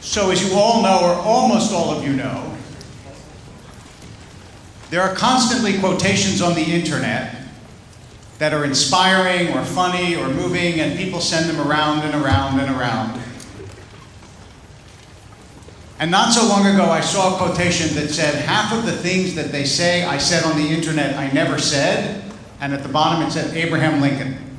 So, as you all know, or almost all of you know, there are constantly quotations on the internet that are inspiring or funny or moving, and people send them around and around and around. And not so long ago, I saw a quotation that said, Half of the things that they say I said on the internet I never said, and at the bottom it said Abraham Lincoln.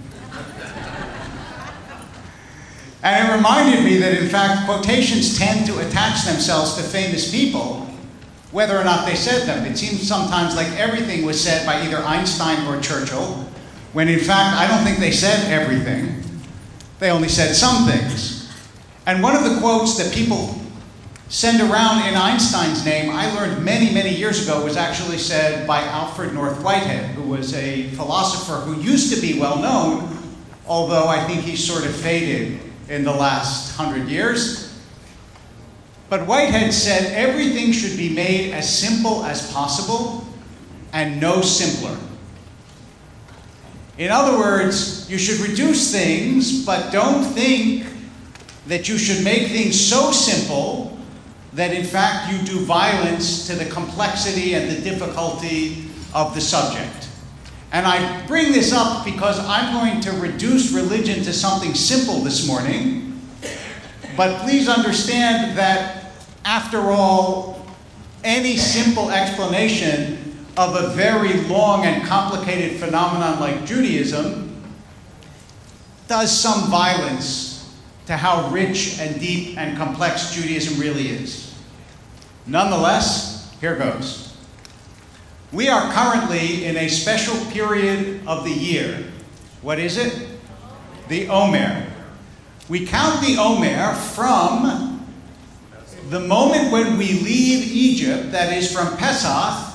And it reminded me that, in fact, quotations tend to attach themselves to famous people, whether or not they said them. It seems sometimes like everything was said by either Einstein or Churchill, when in fact, I don't think they said everything. They only said some things. And one of the quotes that people send around in Einstein's name, I learned many, many years ago, was actually said by Alfred North Whitehead, who was a philosopher who used to be well known, although I think he sort of faded in the last hundred years. But Whitehead said everything should be made as simple as possible and no simpler. In other words, you should reduce things, but don't think that you should make things so simple that in fact you do violence to the complexity and the difficulty of the subject. And I bring this up because I'm going to reduce religion to something simple this morning. But please understand that, after all, any simple explanation of a very long and complicated phenomenon like Judaism does some violence to how rich and deep and complex Judaism really is. Nonetheless, here goes. We are currently in a special period of the year. What is it? The Omer. We count the Omer from the moment when we leave Egypt, that is from Pesach,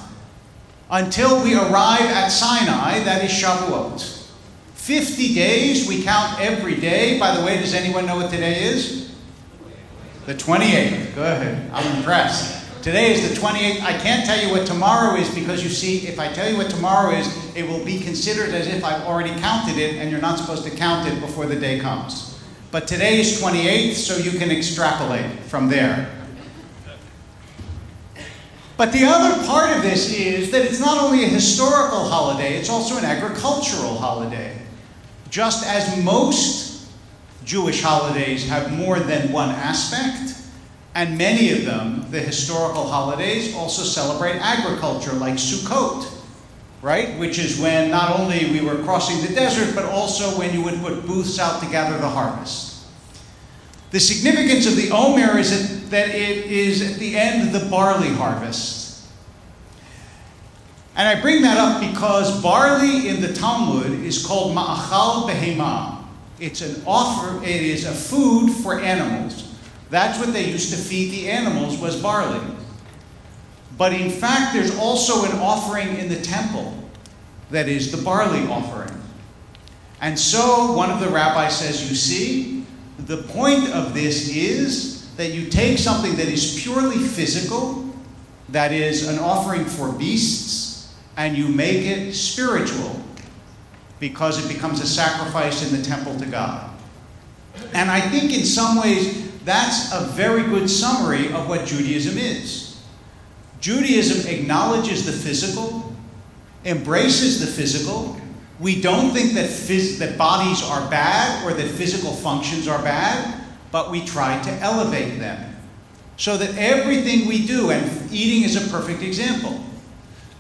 until we arrive at Sinai, that is Shavuot. 50 days, we count every day. By the way, does anyone know what today is? The 28th. Go ahead. I'm impressed. Today is the 28th. I can't tell you what tomorrow is because you see, if I tell you what tomorrow is, it will be considered as if I've already counted it, and you're not supposed to count it before the day comes. But today is 28th, so you can extrapolate from there. But the other part of this is that it's not only a historical holiday, it's also an agricultural holiday. Just as most Jewish holidays have more than one aspect, and many of them, the historical holidays, also celebrate agriculture, like Sukkot, right? Which is when not only we were crossing the desert, but also when you would put booths out to gather the harvest. The significance of the Omer is that it is at the end of the barley harvest. And I bring that up because barley in the Talmud is called ma'achal behema. It's an offer, it is a food for animals. That's what they used to feed the animals was barley. But in fact, there's also an offering in the temple that is the barley offering. And so one of the rabbis says, you see, the point of this is that you take something that is purely physical, that is an offering for beasts, and you make it spiritual because it becomes a sacrifice in the temple to God. And I think in some ways that's a very good summary of what Judaism is. Judaism acknowledges the physical, embraces the physical. We don't think that, phys- that bodies are bad or that physical functions are bad, but we try to elevate them. So that everything we do, and eating is a perfect example.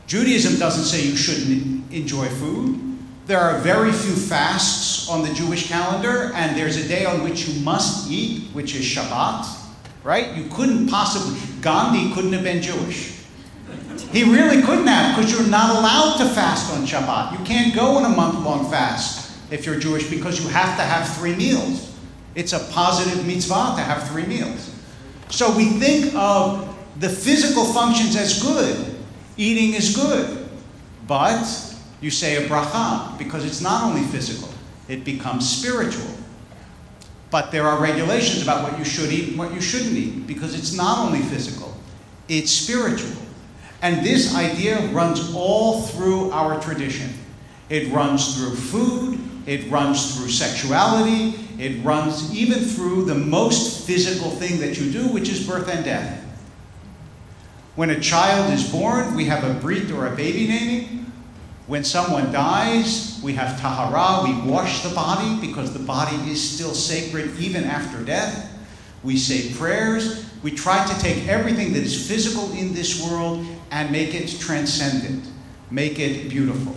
Judaism doesn't say you shouldn't enjoy food. There are very few fasts on the Jewish calendar, and there's a day on which you must eat, which is Shabbat, right? You couldn't possibly, Gandhi couldn't have been Jewish. He really couldn't have, because you're not allowed to fast on Shabbat. You can't go on a month long fast if you're Jewish because you have to have three meals. It's a positive mitzvah to have three meals. So we think of the physical functions as good. Eating is good. But you say a bracha because it's not only physical, it becomes spiritual. But there are regulations about what you should eat and what you shouldn't eat because it's not only physical, it's spiritual. And this idea runs all through our tradition. It runs through food, it runs through sexuality, it runs even through the most physical thing that you do, which is birth and death. When a child is born, we have a brit or a baby naming. When someone dies, we have tahara, we wash the body because the body is still sacred even after death. We say prayers. We try to take everything that is physical in this world and make it transcendent, make it beautiful.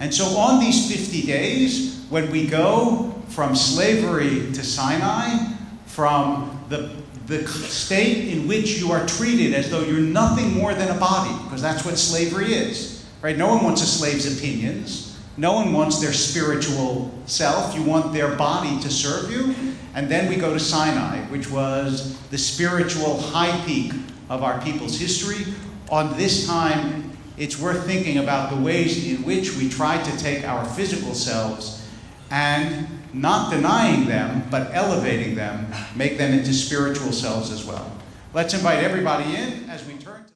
And so on these 50 days, when we go from slavery to Sinai, from the, the state in which you are treated as though you're nothing more than a body, because that's what slavery is. Right? No one wants a slave's opinions. No one wants their spiritual self. You want their body to serve you. And then we go to Sinai, which was the spiritual high peak of our people's history. On this time, it's worth thinking about the ways in which we try to take our physical selves and not denying them, but elevating them, make them into spiritual selves as well. Let's invite everybody in as we turn